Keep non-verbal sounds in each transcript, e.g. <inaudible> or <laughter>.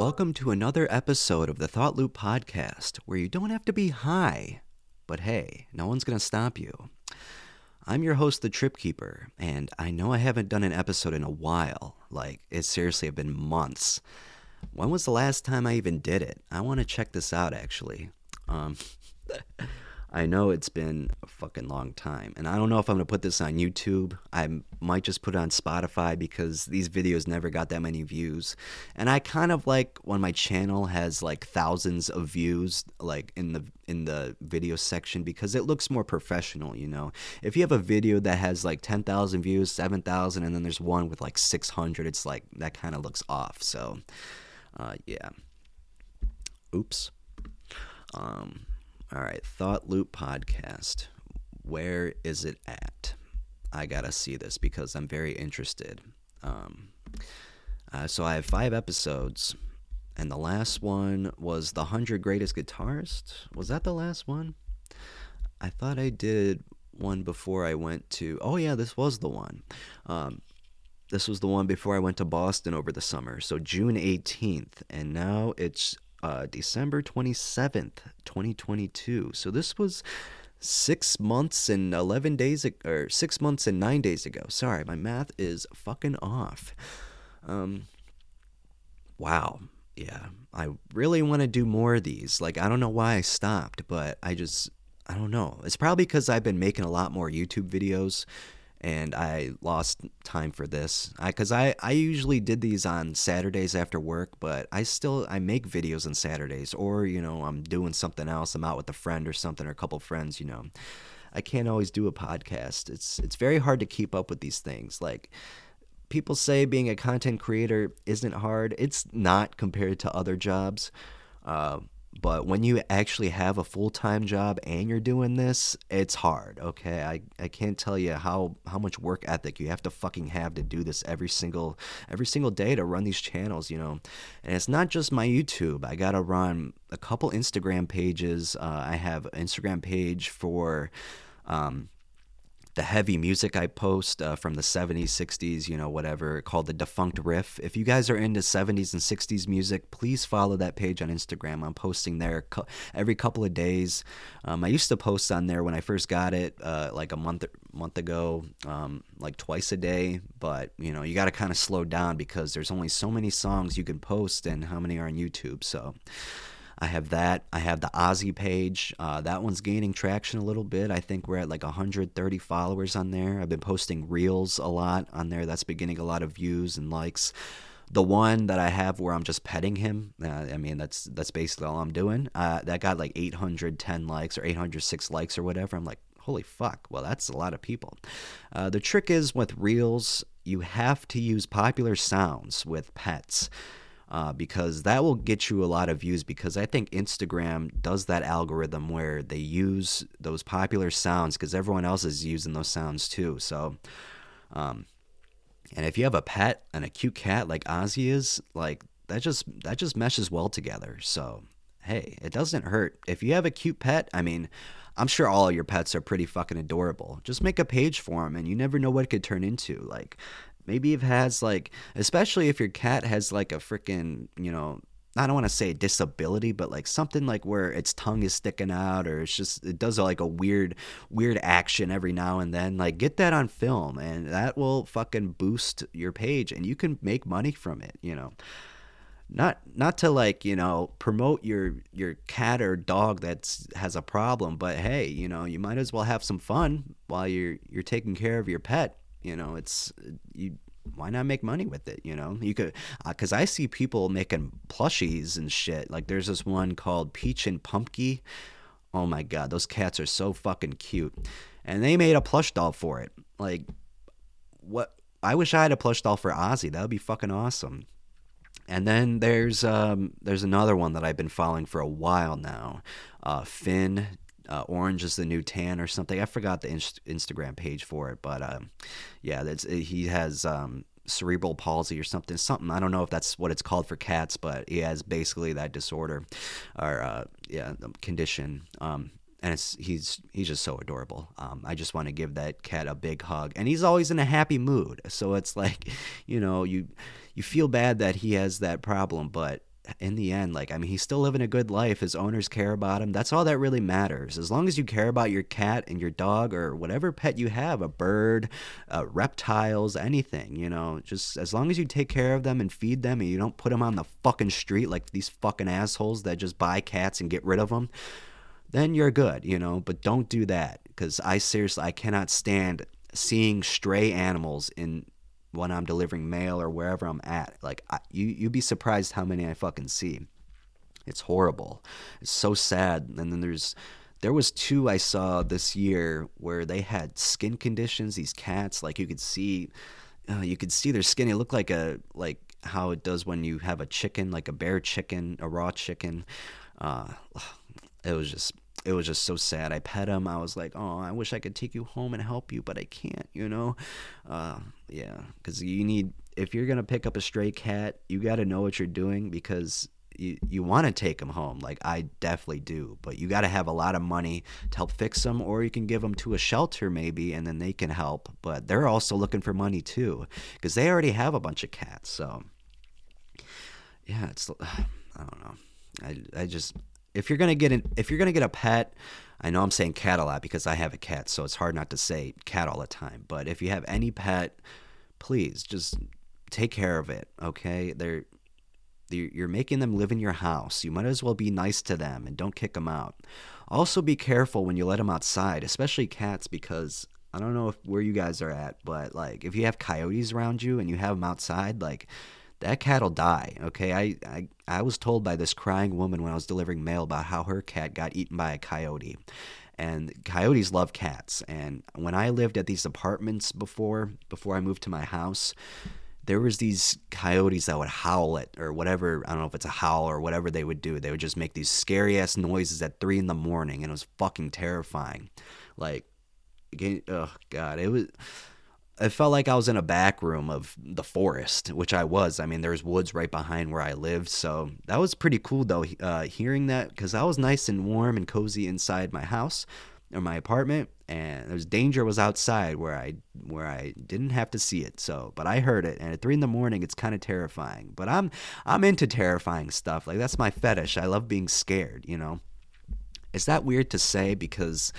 Welcome to another episode of the Thought Loop Podcast, where you don't have to be high, but hey, no one's going to stop you. I'm your host, The Trip Keeper, and I know I haven't done an episode in a while. Like, it seriously have been months. When was the last time I even did it? I want to check this out, actually. Um, <laughs> I know it's been a fucking long time, and I don't know if I'm gonna put this on YouTube. I might just put it on Spotify because these videos never got that many views, and I kind of like when my channel has like thousands of views, like in the in the video section, because it looks more professional. You know, if you have a video that has like ten thousand views, seven thousand, and then there's one with like six hundred, it's like that kind of looks off. So, uh, yeah. Oops. Um all right, Thought Loop Podcast. Where is it at? I gotta see this because I'm very interested. Um, uh, so I have five episodes, and the last one was the hundred greatest guitarist. Was that the last one? I thought I did one before I went to. Oh yeah, this was the one. Um, this was the one before I went to Boston over the summer. So June 18th, and now it's uh, December 27th, 2022. So this was six months and 11 days, or six months and nine days ago. Sorry, my math is fucking off. Um, wow. Yeah, I really want to do more of these. Like, I don't know why I stopped, but I just, I don't know. It's probably because I've been making a lot more YouTube videos and I lost time for this because I, I, I usually did these on Saturdays after work, but I still I make videos on Saturdays or you know I'm doing something else. I'm out with a friend or something or a couple friends. You know, I can't always do a podcast. It's it's very hard to keep up with these things. Like people say, being a content creator isn't hard. It's not compared to other jobs. Uh, but when you actually have a full-time job and you're doing this it's hard okay? I, I can't tell you how how much work ethic you have to fucking have to do this every single every single day to run these channels you know? And it's not just my youtube. I gotta run a couple instagram pages. Uh, i have an instagram page for um, the heavy music I post uh, from the 70s, 60s, you know, whatever, called the Defunct Riff. If you guys are into 70s and 60s music, please follow that page on Instagram. I'm posting there every couple of days. Um, I used to post on there when I first got it, uh, like a month month ago, um, like twice a day. But you know, you got to kind of slow down because there's only so many songs you can post and how many are on YouTube. So. I have that. I have the Ozzy page. Uh, that one's gaining traction a little bit. I think we're at like 130 followers on there. I've been posting reels a lot on there. That's been getting a lot of views and likes. The one that I have where I'm just petting him, uh, I mean that's that's basically all I'm doing. Uh, that got like 810 likes or 806 likes or whatever. I'm like, holy fuck! Well, that's a lot of people. Uh, the trick is with reels, you have to use popular sounds with pets uh, because that will get you a lot of views. Because I think Instagram does that algorithm where they use those popular sounds because everyone else is using those sounds too. So, um, and if you have a pet and a cute cat like Ozzy is, like that just that just meshes well together. So hey, it doesn't hurt if you have a cute pet. I mean. I'm sure all your pets are pretty fucking adorable. Just make a page for them, and you never know what it could turn into. Like, Maybe it has like, especially if your cat has like a freaking, you know, I don't want to say disability, but like something like where its tongue is sticking out or it's just it does like a weird weird action every now and then. Like get that on film and that will fucking boost your page and you can make money from it, you know. Not not to like, you know, promote your your cat or dog that has a problem, but hey, you know, you might as well have some fun while you're you're taking care of your pet you know, it's you. Why not make money with it? You know, you could because uh, I see people making plushies and shit. Like there's this one called Peach and Pumpkin. Oh my god, those cats are so fucking cute, and they made a plush doll for it. Like, what? I wish I had a plush doll for Ozzy. That would be fucking awesome. And then there's um, there's another one that I've been following for a while now. Uh, Finn uh, orange is the new tan or something. I forgot the inst- Instagram page for it, but um, yeah, that's he has um, cerebral palsy or something. Something I don't know if that's what it's called for cats, but he has basically that disorder or uh, yeah condition. Um, and it's he's he's just so adorable. Um, I just want to give that cat a big hug, and he's always in a happy mood. So it's like, you know, you you feel bad that he has that problem, but in the end, like, I mean, he's still living a good life. His owners care about him. That's all that really matters. As long as you care about your cat and your dog or whatever pet you have, a bird, uh, reptiles, anything, you know, just as long as you take care of them and feed them and you don't put them on the fucking street like these fucking assholes that just buy cats and get rid of them, then you're good, you know, but don't do that because I seriously, I cannot stand seeing stray animals in when I'm delivering mail or wherever I'm at. Like I, you, you'd be surprised how many I fucking see. It's horrible. It's so sad. And then there's, there was two I saw this year where they had skin conditions. These cats, like you could see, uh, you could see their skin. It looked like a like how it does when you have a chicken, like a bare chicken, a raw chicken. Uh, it was just it was just so sad. I pet him. I was like, oh, I wish I could take you home and help you, but I can't, you know? Uh, yeah, because you need, if you're going to pick up a stray cat, you got to know what you're doing because you, you want to take them home. Like I definitely do, but you got to have a lot of money to help fix them, or you can give them to a shelter maybe, and then they can help. But they're also looking for money too because they already have a bunch of cats. So yeah, it's, <sighs> I don't know. I, I just if you're gonna get an if you're gonna get a pet, I know I'm saying cat a lot because I have a cat, so it's hard not to say cat all the time. But if you have any pet, please just take care of it. Okay, they're you're making them live in your house. You might as well be nice to them and don't kick them out. Also, be careful when you let them outside, especially cats, because I don't know if, where you guys are at, but like if you have coyotes around you and you have them outside, like that cat'll die. Okay, I, I I was told by this crying woman when I was delivering mail about how her cat got eaten by a coyote. And coyotes love cats. And when I lived at these apartments before, before I moved to my house, there was these coyotes that would howl at or whatever i don't know if it's a howl or whatever they would do they would just make these scary ass noises at three in the morning and it was fucking terrifying like oh god it was it felt like I was in a back room of the forest, which I was. I mean, there's woods right behind where I lived, so that was pretty cool though. Uh, hearing that because I was nice and warm and cozy inside my house or my apartment, and there's danger was outside where I where I didn't have to see it. So, but I heard it, and at three in the morning, it's kind of terrifying. But I'm I'm into terrifying stuff. Like that's my fetish. I love being scared. You know, is that weird to say because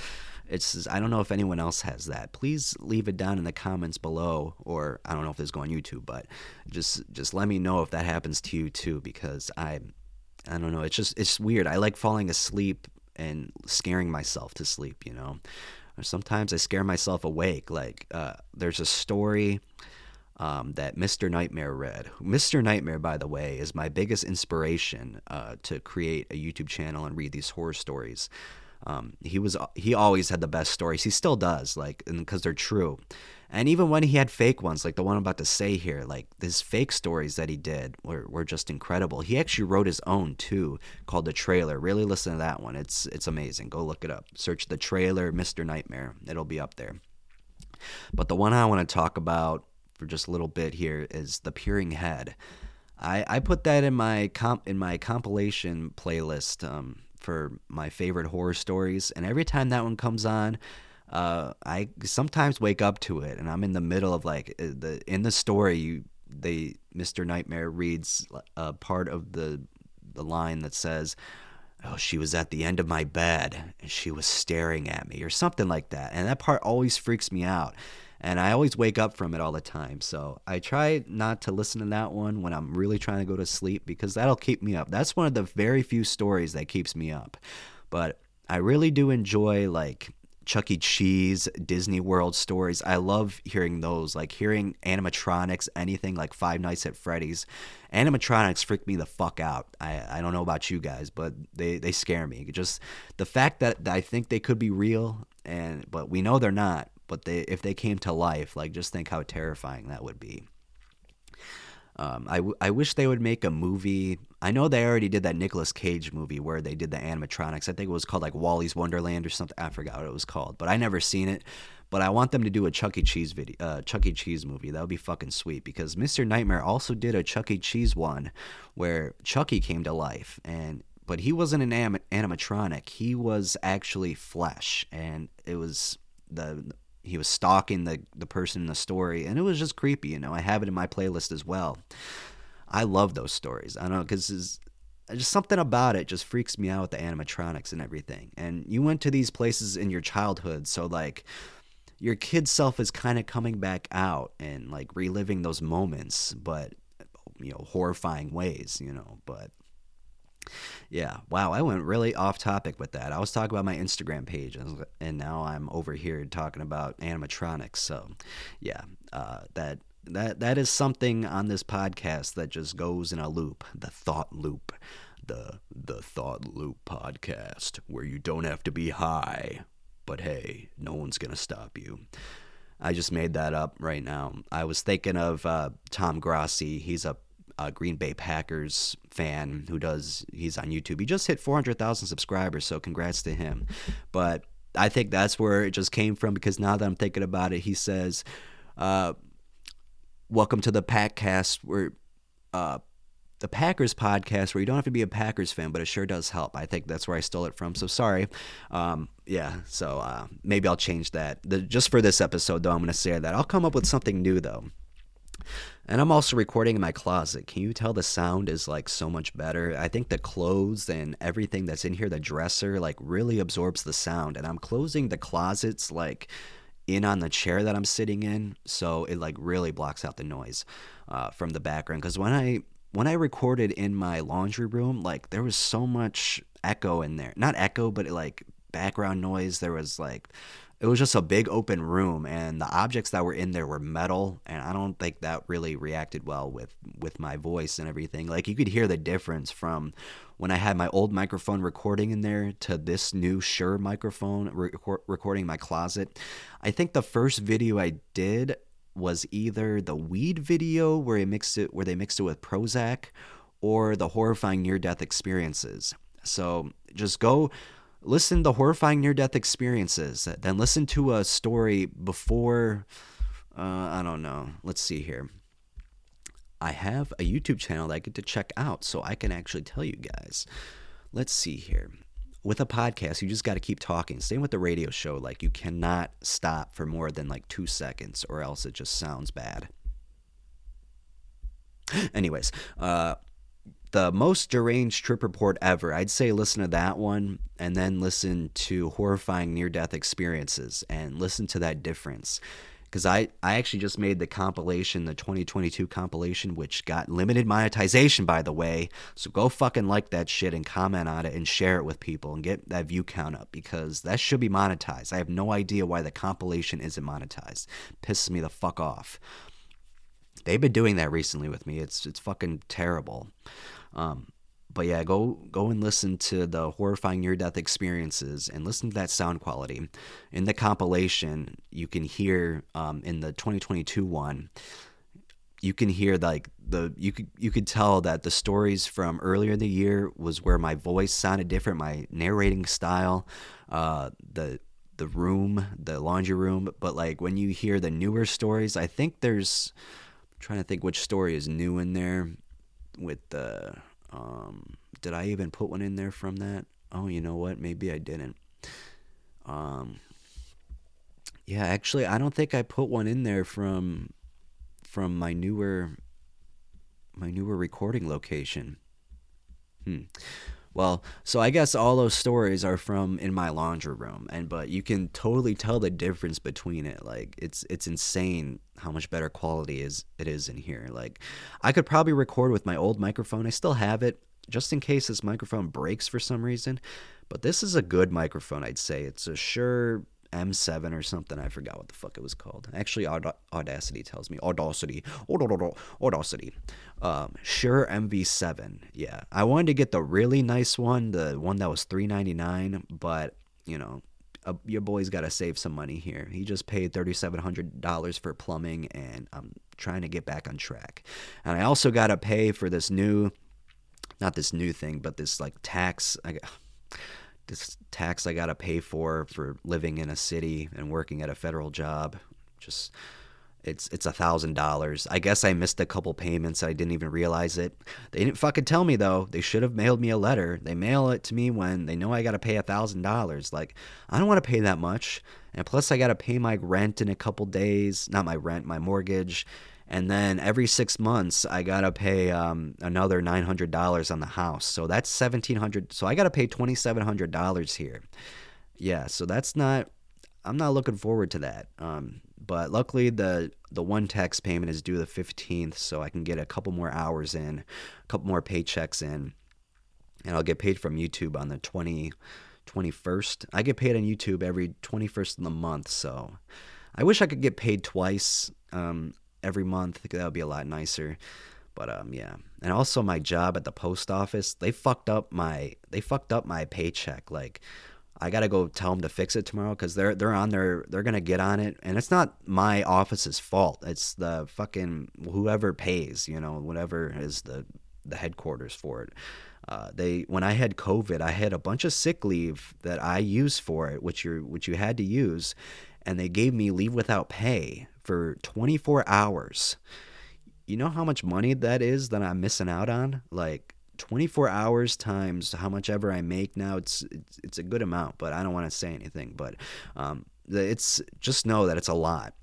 it's I don't know if anyone else has that. Please leave it down in the comments below, or I don't know if this go on YouTube, but just just let me know if that happens to you too, because I I don't know. It's just it's weird. I like falling asleep and scaring myself to sleep. You know, or sometimes I scare myself awake. Like uh, there's a story. Um, that Mr. Nightmare read. Mr. Nightmare, by the way, is my biggest inspiration uh, to create a YouTube channel and read these horror stories. Um, he was he always had the best stories. He still does, like, because they're true. And even when he had fake ones, like the one I'm about to say here, like his fake stories that he did were, were just incredible. He actually wrote his own too, called the trailer. Really listen to that one. It's it's amazing. Go look it up. Search the trailer, Mr. Nightmare. It'll be up there. But the one I want to talk about for just a little bit here is the Peering Head. I, I put that in my comp in my compilation playlist. Um, for my favorite horror stories, and every time that one comes on, uh, I sometimes wake up to it, and I'm in the middle of like uh, the in the story. You, they Mr. Nightmare reads a part of the the line that says, "Oh, she was at the end of my bed and she was staring at me," or something like that, and that part always freaks me out and I always wake up from it all the time. So I try not to listen to that one when I'm really trying to go to sleep because that'll keep me up. That's one of the very few stories that keeps me up. But I really do enjoy like Chuck E. Cheese, Disney World stories. I love hearing those, like hearing animatronics, anything like Five Nights at Freddy's. Animatronics freak me the fuck out. I, I don't know about you guys, but they, they scare me. Just the fact that I think they could be real, and but we know they're not but they if they came to life, like just think how terrifying that would be. Um, I, w- I wish they would make a movie. I know they already did that Nicolas Cage movie where they did the animatronics. I think it was called like Wally's Wonderland or something. I forgot what it was called, but I never seen it. But I want them to do a Chuck E. Cheese video, uh, Chuck E. Cheese movie. That would be fucking sweet because Mr. Nightmare also did a Chuck E. Cheese one where Chucky came to life and but he wasn't an anim- animatronic. He was actually flesh, and it was the he was stalking the the person in the story, and it was just creepy. You know, I have it in my playlist as well. I love those stories. I don't know because just something about it just freaks me out with the animatronics and everything. And you went to these places in your childhood, so like your kid self is kind of coming back out and like reliving those moments, but you know, horrifying ways, you know, but yeah, wow, I went really off topic with that. I was talking about my Instagram page, and now I'm over here talking about animatronics. So, yeah, uh, that that that is something on this podcast that just goes in a loop, the thought loop, the the thought loop podcast, where you don't have to be high, but hey, no one's gonna stop you. I just made that up right now. I was thinking of uh, Tom Grossi. He's a a Green Bay Packers fan who does he's on YouTube. He just hit 400,000 subscribers, so congrats to him. But I think that's where it just came from because now that I'm thinking about it, he says, uh, "Welcome to the Packcast, where uh, the Packers podcast, where you don't have to be a Packers fan, but it sure does help." I think that's where I stole it from. So sorry. Um, yeah, so uh, maybe I'll change that. The, just for this episode, though, I'm going to say that I'll come up with something new though. And I'm also recording in my closet. Can you tell the sound is like so much better? I think the clothes and everything that's in here, the dresser, like really absorbs the sound. And I'm closing the closets like in on the chair that I'm sitting in, so it like really blocks out the noise uh, from the background. Because when I when I recorded in my laundry room, like there was so much echo in there. Not echo, but like background noise. There was like it was just a big open room and the objects that were in there were metal and i don't think that really reacted well with with my voice and everything. Like you could hear the difference from when i had my old microphone recording in there to this new shure microphone recording my closet. I think the first video i did was either the weed video where they mixed it where they mixed it with prozac or the horrifying near death experiences. So just go listen to horrifying near death experiences, then listen to a story before. Uh, I don't know. Let's see here. I have a YouTube channel that I get to check out so I can actually tell you guys. Let's see here. With a podcast, you just got to keep talking. Same with the radio show. Like, you cannot stop for more than like two seconds or else it just sounds bad. Anyways, uh, the most deranged trip report ever. I'd say listen to that one and then listen to horrifying near death experiences and listen to that difference. Because I, I actually just made the compilation, the 2022 compilation, which got limited monetization, by the way. So go fucking like that shit and comment on it and share it with people and get that view count up because that should be monetized. I have no idea why the compilation isn't monetized. Pisses me the fuck off. They've been doing that recently with me. It's it's fucking terrible. Um, but yeah, go go and listen to the horrifying near death experiences and listen to that sound quality. In the compilation, you can hear um, in the 2022 one, you can hear like the you could you could tell that the stories from earlier in the year was where my voice sounded different, my narrating style, uh, the the room, the laundry room. But like when you hear the newer stories, I think there's trying to think which story is new in there with the um, did I even put one in there from that? Oh, you know what? Maybe I didn't. Um, yeah, actually, I don't think I put one in there from from my newer my newer recording location. Hmm. Well, so I guess all those stories are from in my laundry room, and but you can totally tell the difference between it. Like it's it's insane how much better quality is it is in here. Like I could probably record with my old microphone. I still have it just in case this microphone breaks for some reason. But this is a good microphone, I'd say. It's a Shure M7 or something. I forgot what the fuck it was called. Actually, Aud- Audacity tells me. Audacity. Audacity. Um, Shure MV7. Yeah. I wanted to get the really nice one, the one that was 399, but, you know, uh, your boy's got to save some money here. He just paid $3,700 for plumbing, and I'm trying to get back on track. And I also got to pay for this new, not this new thing, but this like tax. I, this tax I got to pay for for living in a city and working at a federal job. Just it's it's a thousand dollars. I guess I missed a couple payments. I didn't even realize it. They didn't fucking tell me though. They should have mailed me a letter. They mail it to me when they know I got to pay a thousand dollars. Like I don't want to pay that much, and plus I got to pay my rent in a couple days. Not my rent, my mortgage, and then every six months I gotta pay um, another nine hundred dollars on the house. So that's seventeen hundred. So I gotta pay twenty seven hundred dollars here. Yeah, so that's not. I'm not looking forward to that. Um, but luckily the the one tax payment is due the fifteenth, so I can get a couple more hours in, a couple more paychecks in, and I'll get paid from YouTube on the 20, 21st. I get paid on YouTube every 21st of the month, so I wish I could get paid twice. Um, every month. That would be a lot nicer. But um, yeah, and also my job at the post office, they fucked up my they fucked up my paycheck. Like, I gotta go tell them to fix it tomorrow because they're they're on their they're gonna get on it, and it's not my office's fault. It's the fucking whoever pays, you know, whatever is the the headquarters for it. Uh, they when I had COVID, I had a bunch of sick leave that I used for it, which you which you had to use, and they gave me leave without pay for 24 hours. You know how much money that is that I'm missing out on? Like 24 hours times how much ever I make now, it's it's, it's a good amount, but I don't want to say anything. But um, it's just know that it's a lot.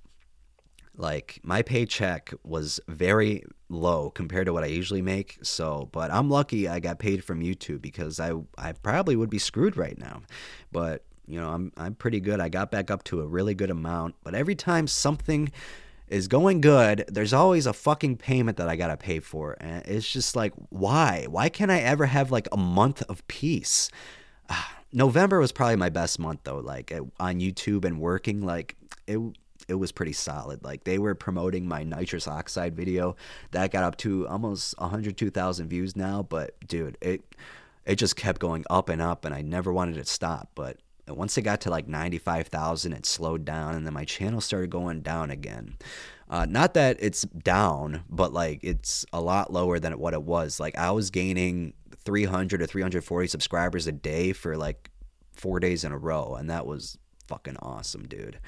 Like my paycheck was very low compared to what I usually make. So, but I'm lucky I got paid from YouTube because I I probably would be screwed right now. But you know, I'm I'm pretty good. I got back up to a really good amount, but every time something is going good, there's always a fucking payment that I got to pay for. And it's just like, why? Why can't I ever have like a month of peace? Ah, November was probably my best month though, like on YouTube and working like it it was pretty solid. Like they were promoting my nitrous oxide video that got up to almost 102,000 views now, but dude, it it just kept going up and up and I never wanted it to stop, but and once it got to like 95,000, it slowed down, and then my channel started going down again. Uh, not that it's down, but like it's a lot lower than what it was. Like I was gaining 300 or 340 subscribers a day for like four days in a row, and that was fucking awesome, dude.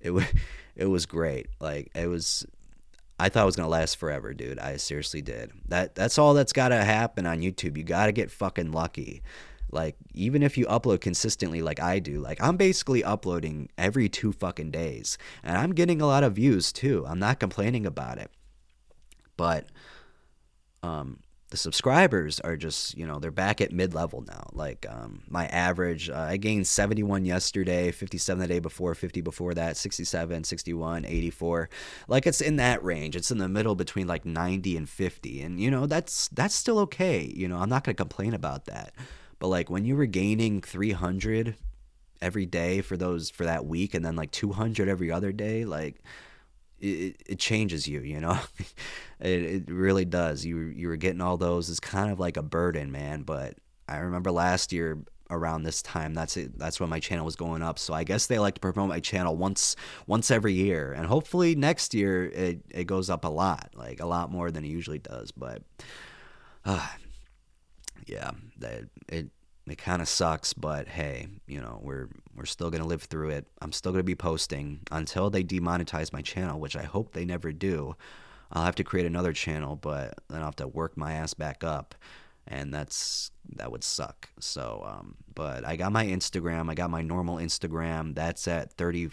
It was <laughs> it was great. Like it was. I thought it was gonna last forever, dude. I seriously did. That that's all that's gotta happen on YouTube. You gotta get fucking lucky. Like even if you upload consistently like I do, like I'm basically uploading every two fucking days and I'm getting a lot of views too. I'm not complaining about it. But um the subscribers are just you know they're back at mid-level now. Like um, my average uh, i gained 71 yesterday 57 the day before 50 before that 67 61 84 like it's in that range. It's in the middle between like 90 and 50 and you know that's that's still okay. You know i'm not going to complain about that but like when you were gaining 300 every day for those for that week and then like 200 every other day, like it, it changes you, you know. <laughs> it, it really does. You you were getting all those. It's kind of like a burden, man. But I remember last year around this time that's it that's when my channel was going up so i guess they like to promote my channel once once every year and hopefully next year it, it goes up a lot like a lot more than it usually does but uh, yeah, that it it kind of sucks, but hey, you know, we're we're still going to live through it. I'm still going to be posting until they demonetize my channel, which I hope they never do. I'll have to create another channel, but then I'll have to work my ass back up and that's that would suck. So um but I got my Instagram, I got my normal Instagram. That's at 30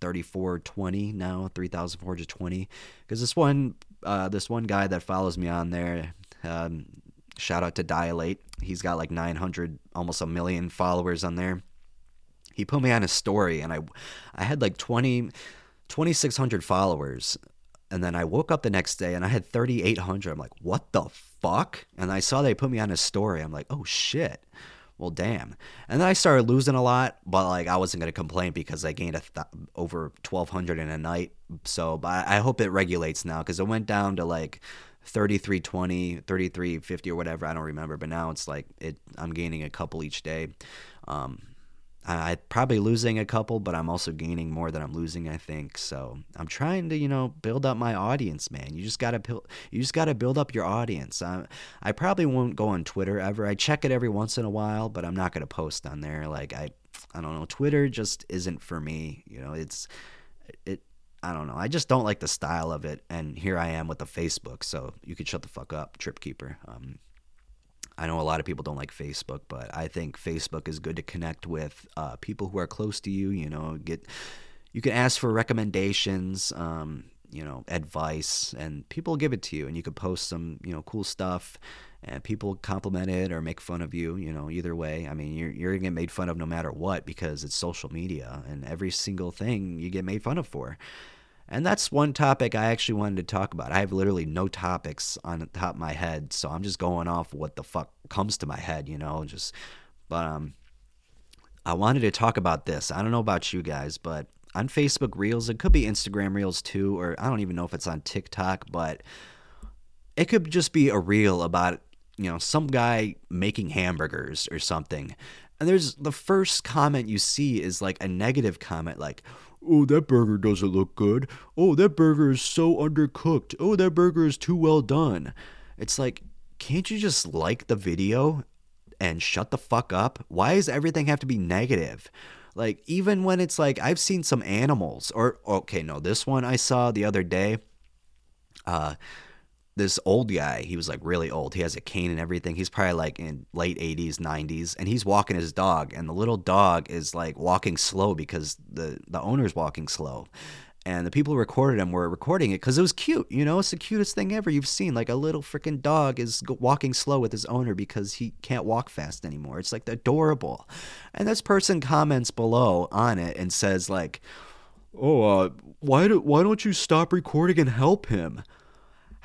3420 now, 3420 because this one uh this one guy that follows me on there um Shout out to Dilate. He's got like 900, almost a million followers on there. He put me on a story and I I had like 20 2600 followers and then I woke up the next day and I had 3800. I'm like, "What the fuck?" And I saw they put me on a story. I'm like, "Oh shit." Well, damn. And then I started losing a lot, but like I wasn't going to complain because I gained a th- over 1200 in a night. So, but I hope it regulates now cuz it went down to like 3320 3350 or whatever i don't remember but now it's like it i'm gaining a couple each day. Um, I, am probably losing a couple but i'm also gaining more than i'm losing i think. So i'm trying to you know build up my audience man. You just gotta you just gotta build up your audience. I, I probably won't go on twitter ever. I check it every once in a while but i'm not gonna post on there. Like i i don't know. Twitter just isn't for me you know. It's it I don't know. I just don't like the style of it. And here I am with the Facebook. So you could shut the fuck up, Trip Keeper. Um, I know a lot of people don't like Facebook, but I think Facebook is good to connect with uh, people who are close to you. You know, get you can ask for recommendations. Um, you know, advice, and people give it to you, and you could post some, you know, cool stuff, and people compliment it or make fun of you, you know, either way. I mean, you're, you're gonna get made fun of no matter what because it's social media, and every single thing you get made fun of for. And that's one topic I actually wanted to talk about. I have literally no topics on the top of my head, so I'm just going off what the fuck comes to my head, you know, just but um I wanted to talk about this. I don't know about you guys, but on Facebook Reels, it could be Instagram Reels too, or I don't even know if it's on TikTok, but it could just be a reel about, you know, some guy making hamburgers or something. And there's the first comment you see is like a negative comment, like, oh, that burger doesn't look good. Oh, that burger is so undercooked. Oh, that burger is too well done. It's like, can't you just like the video and shut the fuck up? Why does everything have to be negative? Like, even when it's like, I've seen some animals, or, okay, no, this one I saw the other day. Uh, this old guy, he was like really old. He has a cane and everything. He's probably like in late 80s, 90s, and he's walking his dog, and the little dog is like walking slow because the the owner's walking slow. And the people who recorded him were recording it because it was cute. You know, it's the cutest thing ever you've seen. Like a little freaking dog is walking slow with his owner because he can't walk fast anymore. It's like adorable. And this person comments below on it and says like, "Oh, uh, why do why don't you stop recording and help him?"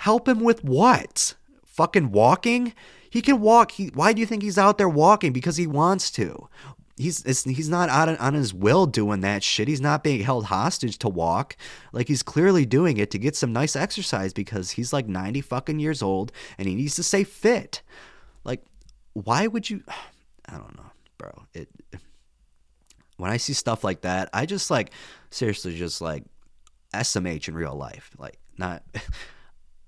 Help him with what? Fucking walking? He can walk. He, why do you think he's out there walking? Because he wants to. He's he's not out on, on his will doing that shit. He's not being held hostage to walk. Like he's clearly doing it to get some nice exercise because he's like 90 fucking years old and he needs to stay fit. Like why would you <sighs> I don't know, bro. It when I see stuff like that, I just like seriously just like SMH in real life. Like not <laughs>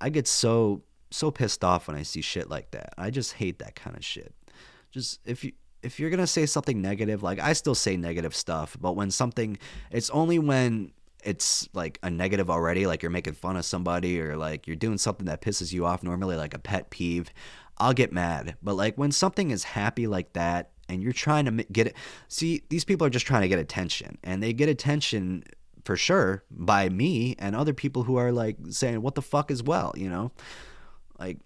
I get so so pissed off when I see shit like that. I just hate that kind of shit. Just if you if you're gonna say something negative, like I still say negative stuff, but when something, it's only when it's like a negative already, like you're making fun of somebody or like you're doing something that pisses you off, normally like a pet peeve, I'll get mad. But like when something is happy like that and you're trying to get it, see, these people are just trying to get attention and they get attention for sure by me and other people who are like saying what the fuck as well you know? Like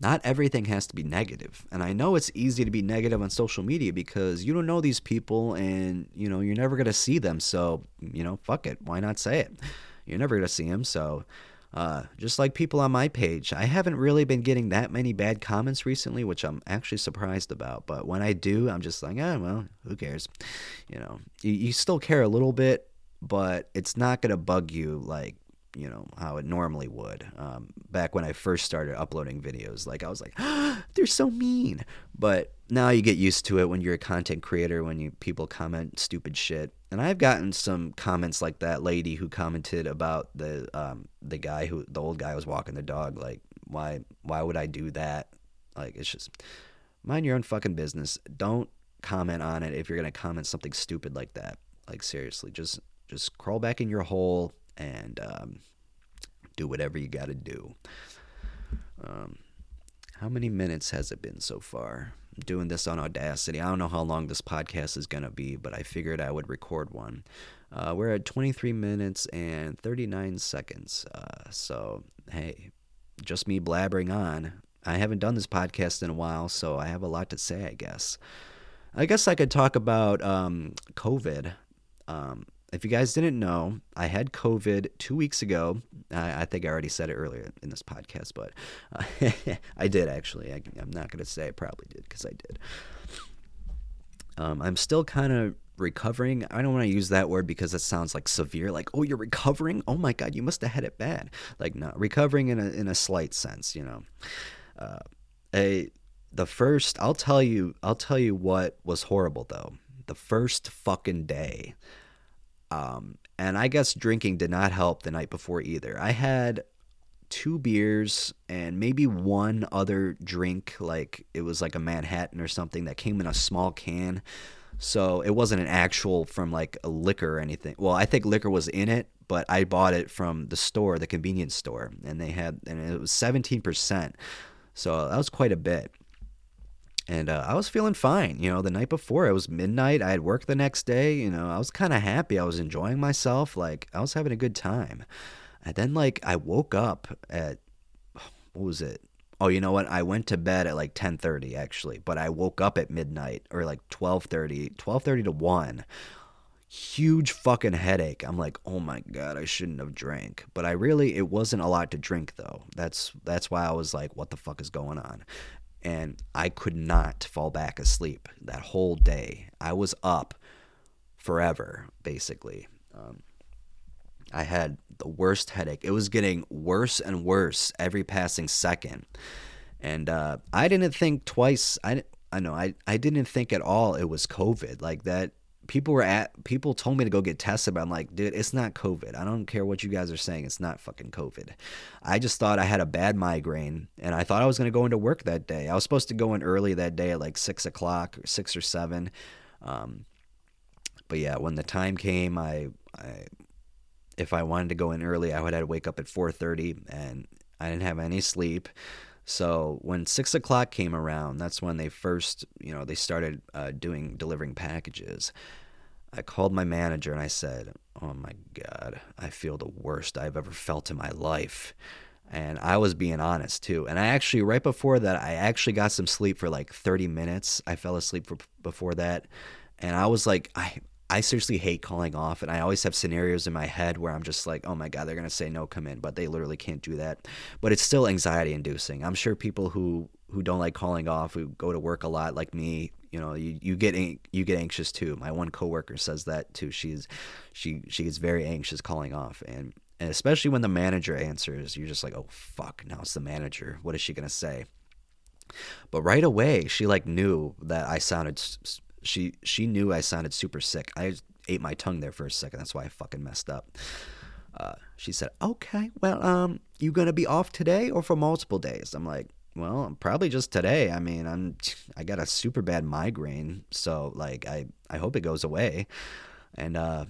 not everything has to be negative. And i know it's easy to be negative on social media because you don't know these people and you know you're never going to see them. So you know fuck it. Why not say it? You're never going to see them so uh, just like people on my page, I haven't really been getting that many bad comments recently, which I'm actually surprised about. But when I do, I'm just like, ah, well, who cares? You know, you, you still care a little bit, but it's not going to bug you like you know how it normally would. Um, back when i first started uploading videos like i was like <gasps> they're so mean. But now you get used to it when you're a content creator when you people comment stupid shit. And i've gotten some comments like that lady who commented about the um, the guy who the old guy was walking the dog like why why would i do that? Like it's just mind your own fucking business. Don't comment on it if you're going to comment something stupid like that. Like seriously just just crawl back in your hole and um, do whatever you got to do. Um, how many minutes has it been so far? I'm doing this on Audacity. I don't know how long this podcast is going to be, but I figured I would record one. Uh, we're at 23 minutes and 39 seconds. Uh, so, hey, just me blabbering on. I haven't done this podcast in a while, so I have a lot to say, I guess. I guess I could talk about um, COVID. Um, if you guys didn't know, I had COVID two weeks ago. I, I think I already said it earlier in this podcast, but uh, <laughs> I did actually. I, am not going to say I probably did because I did. Um, I'm still kind of recovering. I don't want to use that word because it sounds like severe. Like, oh, you're recovering? Oh my God, you must have had it bad. Like, no, recovering in a in a slight sense, you know. Uh, a the first, I'll tell you, I'll tell you what was horrible though. The first fucking day um, and I guess drinking did not help the night before either. I had two beers and maybe one other drink, like it was like a Manhattan or something that came in a small can. So it wasn't an actual from like a liquor or anything. Well, I think liquor was in it, but I bought it from the store, the convenience store, and they had, and it was 17%. So that was quite a bit and uh, I was feeling fine. You know, the night before it was midnight. I had work the next day. You know, I was kind of happy. I was enjoying myself. Like I was having a good time. And then like I woke up at <sighs> what was it? Oh, you know what? I went to bed at like 10:30 actually, but I woke up at midnight or like 12:30, 12:30 to 1. Huge fucking headache. I'm like, "Oh my god, I shouldn't have drank." But I really it wasn't a lot to drink though. That's that's why I was like, "What the fuck is going on?" And I could not fall back asleep that whole day. I was up forever basically. Um, I had the worst headache. It was getting worse and worse every passing second. And uh, I didn't think twice. I, I know I, I didn't think at all it was COVID. Like that people were at people told me to go get tested, but I'm like, dude, it's not COVID. I don't care what you guys are saying. It's not fucking COVID. I just thought I had a bad migraine and I thought I was gonna go into work that day. I was supposed to go in early that day at like six o'clock or six or seven. Um, but yeah, when the time came, I I if I wanted to go in early, I would have to wake up at 4:30, and I didn't have any sleep. So when six o'clock came around, that's when they first, you know, they started uh, doing delivering packages. I called my manager and I said, "Oh my god, I feel the worst I've ever felt in my life." And I was being honest too. And I actually, right before that, I actually got some sleep for like 30 minutes. I fell asleep for, before that. And I was like, I, I seriously hate calling off, and I always have scenarios in my head where I'm just like, oh my God, they're going to say no, come in, but they literally can't do that. But it's still anxiety inducing. I'm sure people who, who don't like calling off, who go to work a lot like me, you know, you, you get you get anxious too. My one coworker says that too. She's she she gets very anxious calling off, and, and especially when the manager answers, you're just like, oh fuck, now it's the manager. What is she gonna say? But right away, she like knew that I sounded she she knew I sounded super sick. I ate my tongue there for a second. That's why I fucking messed up. Uh, she said, "Okay, well, um, you gonna be off today or for multiple days?" I'm like, "Well, probably just today. I mean, I'm I got a super bad migraine, so like I I hope it goes away." And uh,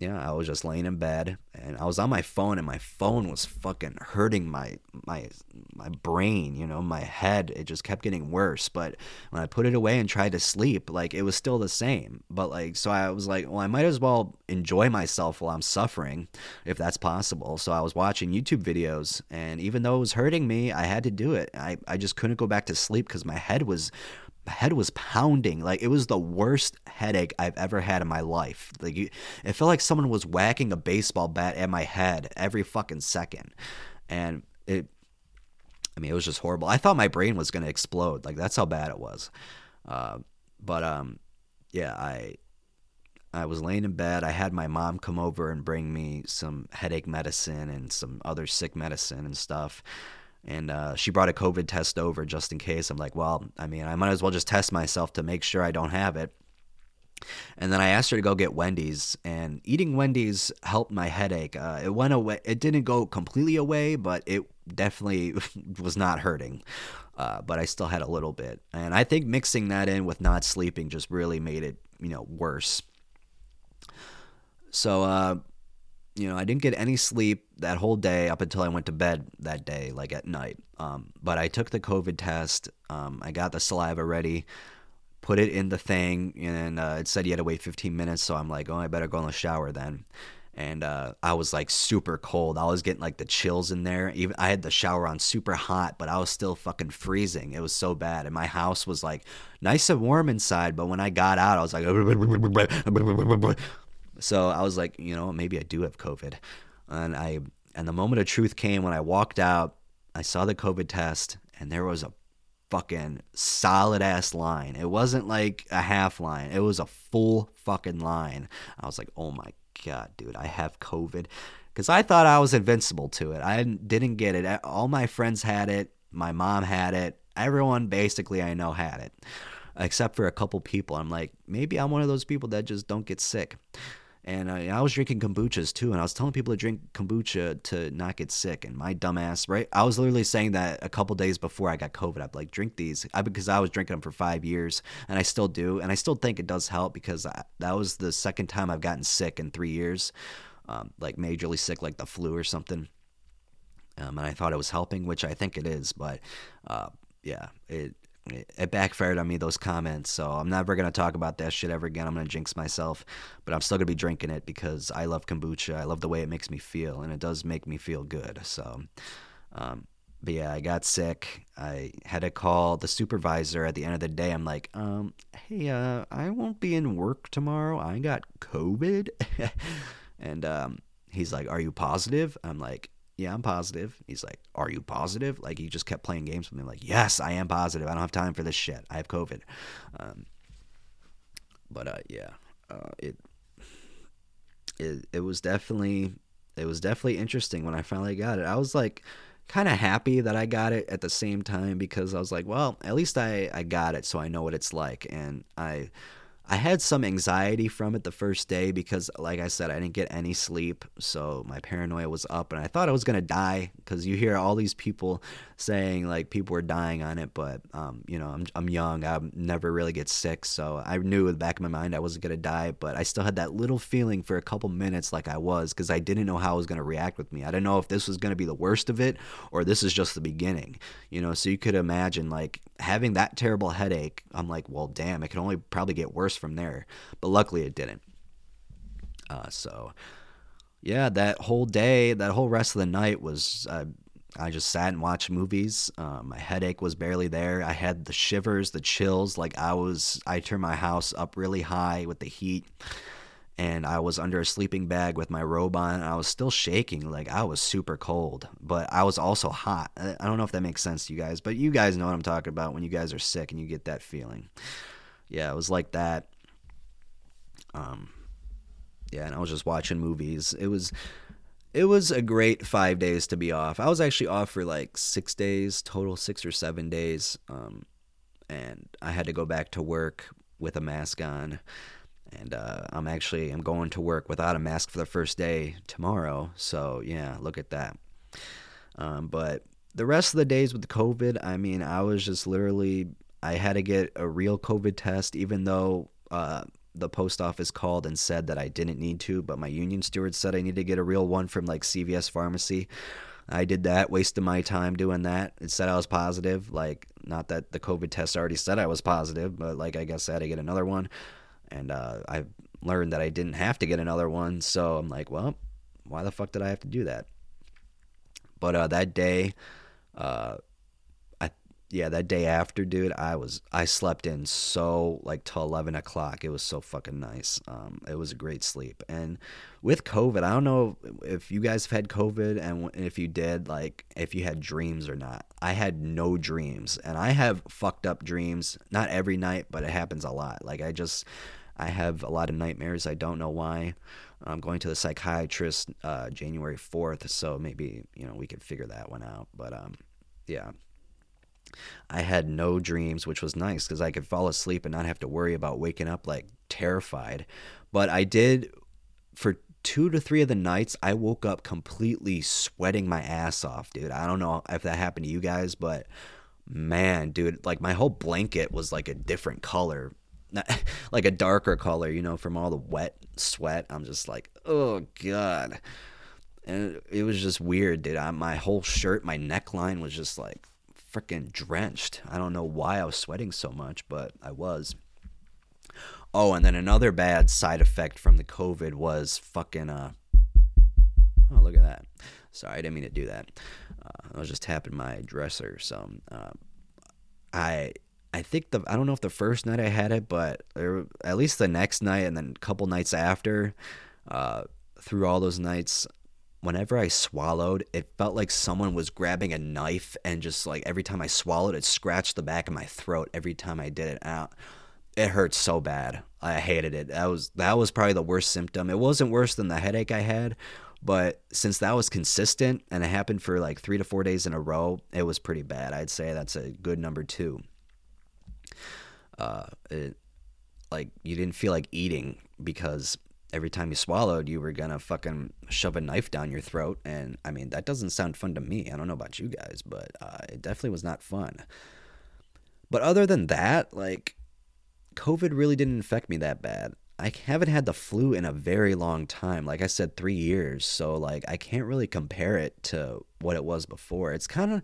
yeah, I was just laying in bed and I was on my phone and my phone was fucking hurting my my my brain, you know, my head. It just kept getting worse. But when I put it away and tried to sleep, like it was still the same. But like so I was like, well, I might as well enjoy myself while I'm suffering if that's possible. So I was watching YouTube videos and even though it was hurting me, I had to do it. I I just couldn't go back to sleep cuz my head was head was pounding. Like it was the worst headache I've ever had in my life. Like you, it felt like someone was whacking a baseball bat at my head every fucking second, and it. I mean, it was just horrible. I thought my brain was gonna explode. Like that's how bad it was. Uh, but um, yeah, I I was laying in bed. I had my mom come over and bring me some headache medicine and some other sick medicine and stuff and uh, she brought a COVID test over just in case. I'm like, well, I mean, I might as well just test myself to make sure I don't have it. And then I asked her to go get Wendy's, and eating Wendy's helped my headache. Uh, it went away. It didn't go completely away, but it definitely <laughs> was not hurting. Uh, but I still had a little bit, and I think mixing that in with not sleeping just really made it, you know, worse. So uh, you know, I didn't get any sleep that whole day up until I went to bed that day, like at night. Um, but I took the COVID test. Um, I got the saliva ready, put it in the thing, and uh, it said you had to wait 15 minutes. So I'm like, oh, I better go in the shower then. And uh, I was like super cold. I was getting like the chills in there. Even I had the shower on super hot, but I was still fucking freezing. It was so bad. And my house was like nice and warm inside, but when I got out, I was like, <laughs> So I was like, you know, maybe I do have COVID. And I and the moment of truth came when I walked out, I saw the COVID test and there was a fucking solid ass line. It wasn't like a half line. It was a full fucking line. I was like, "Oh my god, dude, I have COVID." Cuz I thought I was invincible to it. I didn't get it. All my friends had it. My mom had it. Everyone basically I know had it. Except for a couple people. I'm like, maybe I'm one of those people that just don't get sick. And uh, I was drinking kombuchas too, and I was telling people to drink kombucha to not get sick. And my dumbass, right? I was literally saying that a couple days before I got COVID. I'd like drink these I, because I was drinking them for five years, and I still do, and I still think it does help because I, that was the second time I've gotten sick in three years, um, like majorly sick, like the flu or something. Um, and I thought it was helping, which I think it is, but uh, yeah, it it backfired on me those comments. So i'm never going to talk about that shit ever again. I'm going to jinx myself but i'm still going to be drinking it because i love kombucha. I love the way it makes me feel and it does make me feel good. So um, but yeah i got sick. I had to call the supervisor. At the end of the day i'm like um, hey uh, i won't be in work tomorrow. I got covid. <laughs> And um, he's like are you positive? I'm like yeah, I'm positive. He's like, Are you positive? Like, he just kept playing games with me. Like, Yes, I am positive. I don't have time for this shit. I have COVID. Um, but uh, yeah, uh, it, it it was definitely it was definitely interesting when I finally got it. I was like kind of happy that I got it at the same time because I was like, well, at least I I got it, so I know what it's like, and I I had some anxiety from it the first day because, like I said, I didn't get any sleep. So my paranoia was up, and I thought I was going to die because you hear all these people saying like people were dying on it. But, um, you know, I'm, I'm young. I never really get sick. So I knew in the back of my mind I wasn't going to die. But I still had that little feeling for a couple minutes like I was because I didn't know how it was going to react with me. I didn't know if this was going to be the worst of it or this is just the beginning, you know. So you could imagine like having that terrible headache. I'm like, well, damn, it can only probably get worse from there. But luckily it didn't. Uh, so, yeah, that whole day, that whole rest of the night was. Uh, I just sat and watched movies. Um, my headache was barely there. I had the shivers, the chills. Like I was, I turned my house up really high with the heat, and I was under a sleeping bag with my robe on. And I was still shaking. Like I was super cold, but I was also hot. I don't know if that makes sense to you guys, but you guys know what I'm talking about when you guys are sick and you get that feeling. Yeah, it was like that. Um, yeah, and I was just watching movies. It was it was a great five days to be off. I was actually off for like six days total, six or seven days, um, and I had to go back to work with a mask on. And uh, I'm actually I'm going to work without a mask for the first day tomorrow. So yeah, look at that. Um, but the rest of the days with COVID, I mean, I was just literally I had to get a real COVID test, even though uh, the post office called and said that I didn't need to, but my union steward said I need to get a real one from like CVS pharmacy. I did that, wasted my time doing that. It said I was positive. Like, not that the COVID test already said I was positive, but like, I guess I had to get another one. And uh, I learned that I didn't have to get another one. So I'm like, well, why the fuck did I have to do that? But uh, that day, uh, yeah, that day after, dude, I was I slept in so like till eleven o'clock. It was so fucking nice. Um, it was a great sleep. And with COVID, I don't know if you guys have had COVID and if you did, like if you had dreams or not. I had no dreams, and I have fucked up dreams. Not every night, but it happens a lot. Like I just I have a lot of nightmares. I don't know why. I'm going to the psychiatrist uh, January 4th, so maybe you know we could figure that one out. But um, yeah. I had no dreams, which was nice because I could fall asleep and not have to worry about waking up like terrified. But I did for two to three of the nights, I woke up completely sweating my ass off, dude. I don't know if that happened to you guys, but man, dude, like my whole blanket was like a different color. <laughs> like a darker color, you know, from all the wet sweat. I'm just like, oh god, and it was just weird, dude. I, my whole shirt, my neckline was just like freaking drenched. I don't know why I was sweating so much, but I was. Oh, and then another bad side effect from the COVID was fucking uh Oh, look at that. Sorry, I didn't mean to do that. Uh, I was just tapping my dresser. So, uh, I I think the I don't know if the first night I had it, but there, at least the next night and then a couple nights after, uh, through all those nights, whenever I swallowed, it felt like someone was grabbing a knife and just like every time I swallowed, it scratched the back of my throat every time I did it out. It hurt so bad. I hated it. That was that was probably the worst symptom. It wasn't worse than the headache I had, but since that was consistent and it happened for like 3 to 4 days in a row, it was pretty bad. I'd say that's a good number 2. Uh it like you didn't feel like eating because every time you swallowed, you were gonna fucking shove a knife down your throat. And I mean, that doesn't sound fun to me. I don't know about you guys, but uh, it definitely was not fun. But other than that, like, COVID really didn't affect me that bad. I haven't had the flu in a very long time. Like I said, three years. So, like, I can't really compare it to what it was before. It's kind of.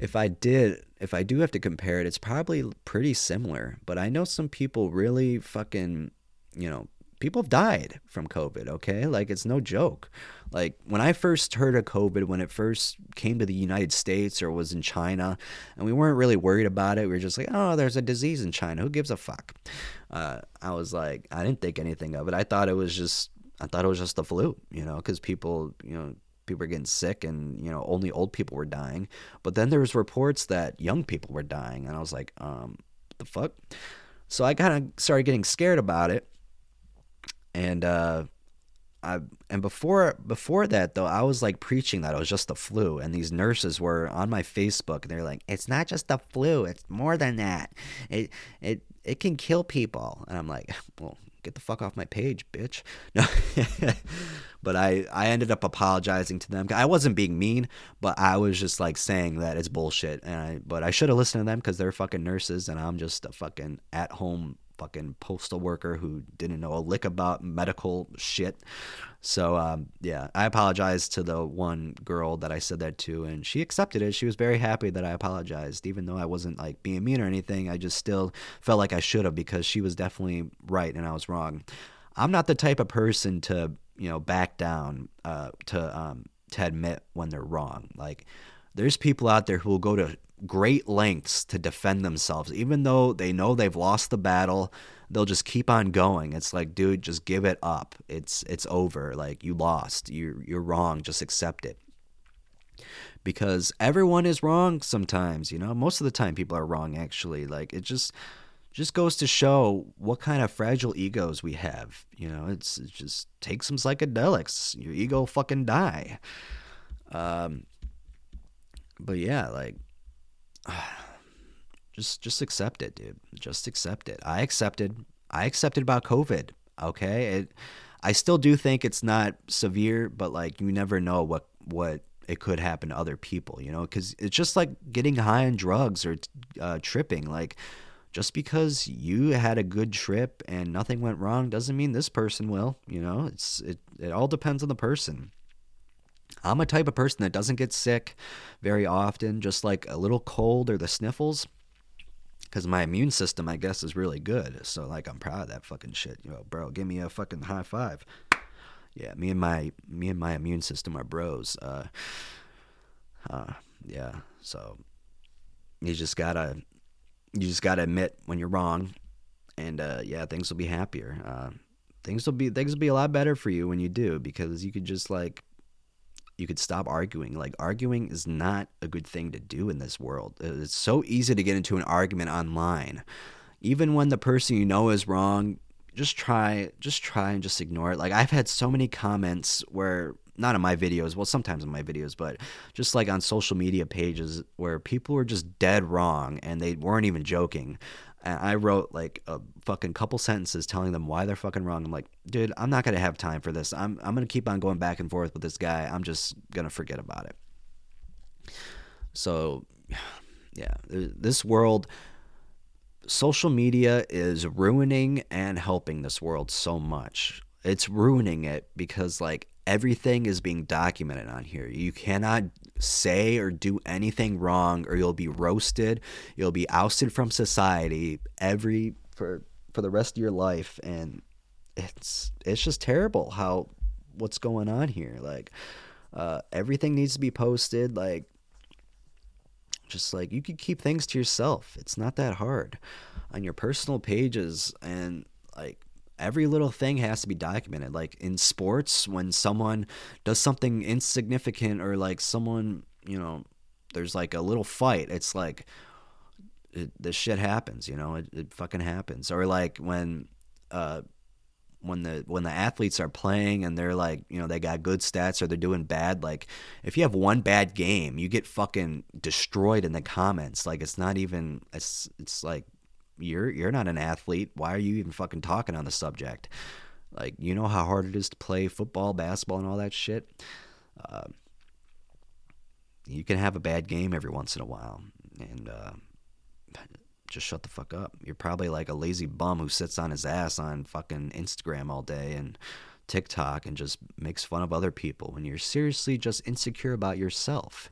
if I did, if I do have to compare it, it's probably pretty similar. But I know some people really fucking, you know, people have died from COVID, okay? Like it's no joke. Like when I first heard of COVID, when it first came to the United States or was in China, and we weren't really worried about it, we were just like, oh, there's a disease in China. Who gives a fuck? Uh, I was like, I didn't think anything of it. I thought it was just, I thought it was just the flu, you know, because people, you know, people were getting sick and you know only old people were dying but then there was reports that young people were dying and i was like um the fuck so i kind of started getting scared about it and uh I, and before before that though, I was like preaching that it was just the flu, and these nurses were on my Facebook, and they're like, "It's not just the flu; it's more than that. It it it can kill people." And I'm like, <laughs> "Well, get the fuck off my page, bitch." <laughs> No, but I I ended up apologizing to them. I wasn't being mean, but I was just like saying that it's bullshit, and I but I should have listened to them because they're fucking nurses, and I'm just a fucking at home fucking postal worker who didn't know a lick about medical shit. So um, yeah, I apologize to the one girl that I said that to, and she accepted it. She was very happy that I apologized, even though I wasn't like being mean or anything. I just still felt like I should have because she was definitely right and I was wrong. I'm not the type of person to you know back down uh, to um, to admit when they're wrong. Like there's people out there who will go to great lengths to defend themselves. Even though they know they've lost the battle, they'll just keep on going. It's like, dude, just give it up. It's it's over. Like you lost. You you're wrong. Just accept it. Because everyone is wrong sometimes, you know. Most of the time people are wrong actually. Like it just just goes to show what kind of fragile egos we have. You know, it's, it's just take some psychedelics. Your ego fucking die. Um but yeah, like <sighs> just just accept it, dude. Just accept it. I accepted. I accepted about COVID. Okay, it. I still do think it's not severe, but like you never know what what it could happen to other people. You know, because it's just like getting high on drugs or uh, tripping. Like just because you had a good trip and nothing went wrong doesn't mean this person will. You know, it's it. It all depends on the person. I'm a type of person that doesn't get sick very often, just like a little cold or the sniffles. Because my immune system, I guess, is really good. So, like, I'm proud of that fucking shit. You know, bro, give me a fucking high five. Yeah, me and my me and my immune system are bros. Uh, uh, yeah. So you just gotta you just gotta admit when you're wrong, and uh, yeah, things will be happier. Uh, things will be things will be a lot better for you when you do because you could just like you could stop arguing. Like arguing is not a good thing to do in this world. Uh, it's so easy to get into an argument online. Even when the person you know is wrong, just try just try and just ignore it. Like I've had so many comments where not in my videos, well sometimes in my videos, but just like on social media pages where people were just dead wrong and they weren't even joking and I wrote like a fucking couple sentences telling them why they're fucking wrong. I'm like, dude, I'm not gonna have time for this. I'm I'm gonna keep on going back and forth with this guy. I'm just gonna forget about it. So, <sighs> yeah, this world, social media is ruining and helping this world so much. It's ruining it because like everything is being documented on here. You cannot say or do anything wrong or you'll be roasted. You'll be ousted from society every for for the rest of your life and it's it's just terrible how what's going on here. Like uh, everything needs to be posted like just like you could keep things to yourself. It's not that hard on your personal pages and like every little thing has to be documented. Like in sports, when someone does something insignificant or like someone, you know, there's like a little fight, it's like it, this shit happens, you know, it, it fucking happens. Or like when, uh, when the when the athletes are playing and they're like you know they got good stats or they're doing bad like if you have one bad game you get fucking destroyed in the comments like it's not even it's it's like you're you're not an athlete. Why are you even fucking talking on the subject? Like, you know how hard it is to play football, basketball, and all that shit. Uh, you can have a bad game every once in a while, and uh, just shut the fuck up. You're probably like a lazy bum who sits on his ass on fucking Instagram all day and TikTok and just makes fun of other people when you're seriously just insecure about yourself.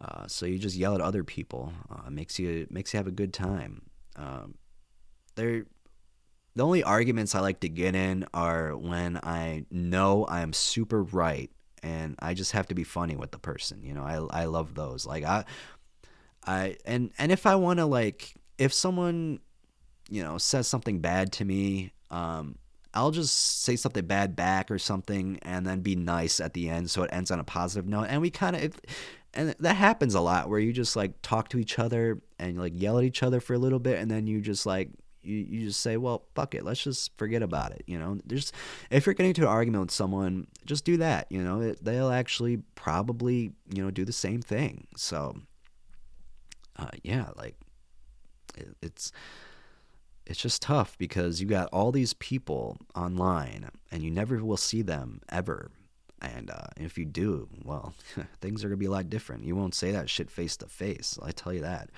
Uh, so you just yell at other people. Uh, makes you makes you have a good time. Um, there, the only arguments I like to get in are when I know I am super right and I just have to be funny with the person. You know, I I love those. Like I I and and if I want to like if someone you know says something bad to me, um I'll just say something bad back or something and then be nice at the end so it ends on a positive note. And we kind of and that happens a lot where you just like talk to each other and like yell at each other for a little bit and then you just like you, you just say, well, fuck it, let's just forget about it. You know, there's if you're getting into an argument with someone, just do that. You know, it, they'll actually probably you know do the same thing. So, uh, yeah, like it, it's it's just tough because you got all these people online and you never will see them ever. And uh, if you do, well, <laughs> things are gonna be a lot different. You won't say that shit face to face. I tell you that.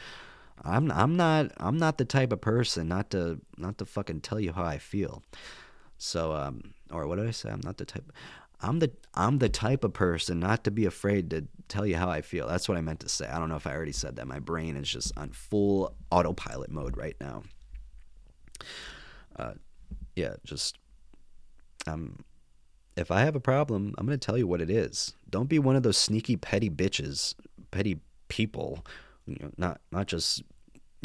I'm I'm not I'm not the type of person not to not to fucking tell you how I feel. So um or what did I say? I'm not the type I'm the I'm the type of person not to be afraid to tell you how I feel. That's what I meant to say. I don't know if I already said that. My brain is just on full autopilot mode right now. Uh yeah, just um if I have a problem, I'm going to tell you what it is. Don't be one of those sneaky petty bitches, petty people you know, not not just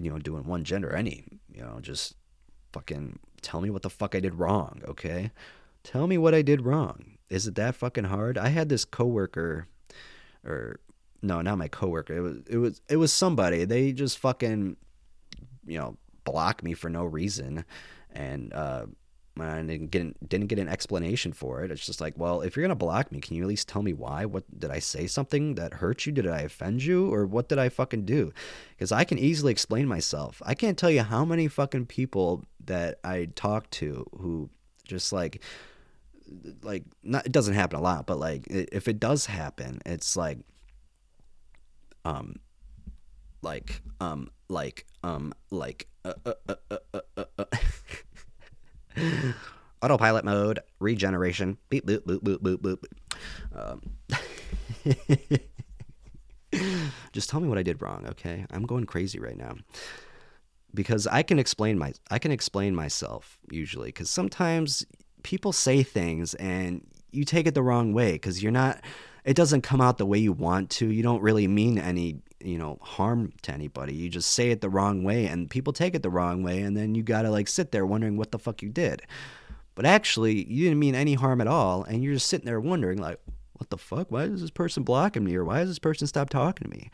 you know doing one gender, any you know, just fucking tell me what the fuck I did wrong, okay? Tell me what I did wrong. Is it that fucking hard? I had this coworker, or no, not my coworker. It was it was it was somebody. They just fucking, you know, block me for no reason, and uh, I didn't get didn't get an explanation for it. It's just like, well, if you're gonna block me, can you at least tell me why? What did I say something that hurt you? Did I offend you, or what did I fucking do? Because I can easily explain myself. I can't tell you how many fucking people that I talk to who just like like not it doesn't happen a lot, but like if it does happen, it's like um like um like um like uh, uh, uh, uh, uh, uh. uh <laughs> autopilot mode, regeneration, beep, boop, boop, boop, boop, boop. Um, <laughs> just tell me what I did wrong, okay? I'm going crazy right now because I can explain my I can explain myself usually because sometimes people say things and you take it the wrong way because you're not it doesn't come out the way you want to. You don't really mean any you know harm to anybody. You just say it the wrong way and people take it the wrong way and then you gotta like sit there wondering what the fuck you did. But actually you didn't mean any harm at all and you're just sitting there wondering like what the fuck? Why is this person blocking me or why does this person stop talking to me?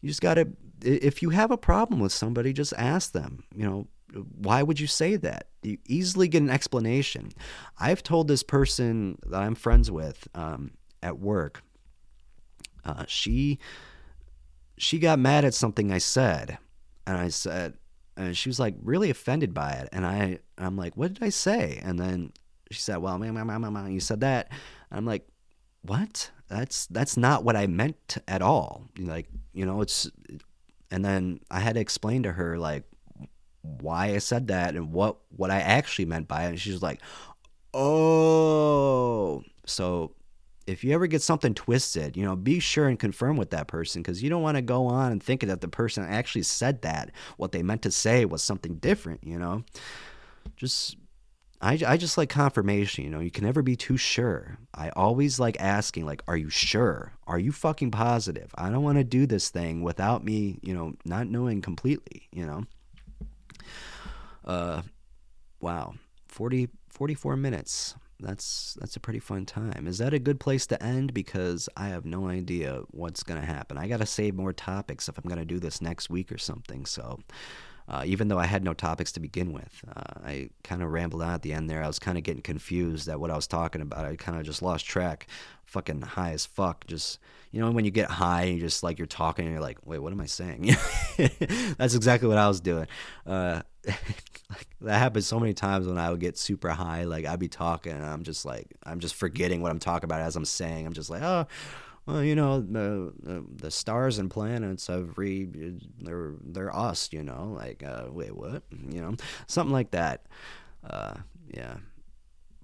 You just gotta if you have a problem with somebody just ask them you know why would you say that? You easily get an explanation. I've told this person that i'm friends with um, at work uh, she she got mad at something I said, and I said, and she was like really offended by it, and I I'm like, what did I say? And then she said, well, you said that. And I'm like, what? That's that's not what I meant at all. Like, you know, it's, and then I had to explain to her like why I said that and what what I actually meant by it. And she was like, oh, so if you ever get something twisted, you know, be sure and confirm with that person because you don't want to go on and think that the person actually said that. What they meant to say was something different, you know? Just, I, I just like confirmation, you know? You can never be too sure. I always like asking, like, are you sure? Are you fucking positive? I don't want to do this thing without me, you know, not knowing completely, you know? Uh, wow. 40, 44 minutes that's that's a pretty fun time. Is that a good place to end? Because I have no idea what's gonna happen. I gotta save more topics if I'm gonna do this next week or something. So. Uh, even though I had no topics to begin with. Uh, I kind of rambled on at the end there. I was kind of getting confused at what I was talking about. I kind of just lost track. Fucking high as fuck. Just, you know, when you get high you just like you're talking and you're like, wait, what am I saying? <laughs> That's exactly what I was doing. Uh, <laughs> like that happens so many times when I would get super high. Like I'd be talking and I'm just like I'm just forgetting what I'm talking about as I'm saying. I'm just like, oh, well, you know, the the, the stars and planets have re they're they're us. You know, like uh, wait, what? You know, something like that. Uh, yeah.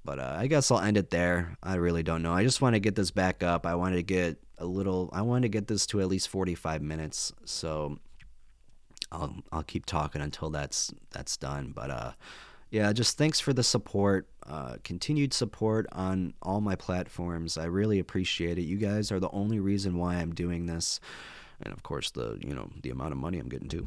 But uh, I guess I'll end it there. I really don't know. I just want to get this back up. I wanted to get a little. I wanted to get this to at least 45 minutes, so I'll I'll keep talking until that's that's done. But uh, yeah, just thanks for the support, uh, continued support on all my platforms. I really appreciate it. You guys are the only reason why I'm doing this, and of course the you know the amount of money I'm getting too.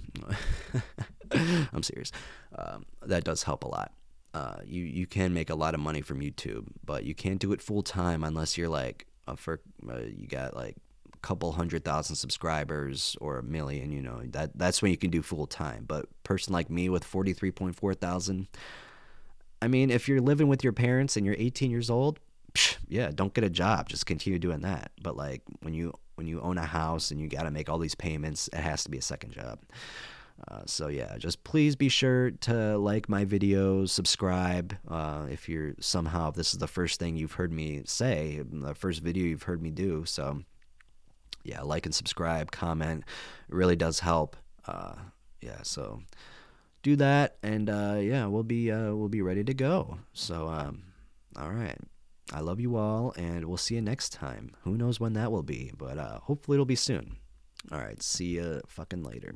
<laughs> I'm serious. Um, that does help a lot. Uh, you you can make a lot of money from YouTube, but you can't do it full time unless you're like a for uh, you got like couple hundred thousand subscribers or a million. You know that that's when you can do full time. But person like me with forty three point four thousand, I mean, if you're living with your parents and you're 18 years old, psh, yeah, don't get a job. Just continue doing that. But like when you when you own a house and you got to make all these payments, it has to be a second job. Uh, so yeah, just please be sure to like my videos, subscribe. Uh, if you're somehow if this is the first thing you've heard me say, the first video you've heard me do. So yeah, like and subscribe, comment. It really does help. Uh, yeah, so do that, and uh, yeah, we'll be uh, we'll be ready to go. So um, all right. I love you all, and we'll see you next time. Who knows when that will be, but uh, hopefully it'll be soon. All right, see you fucking later.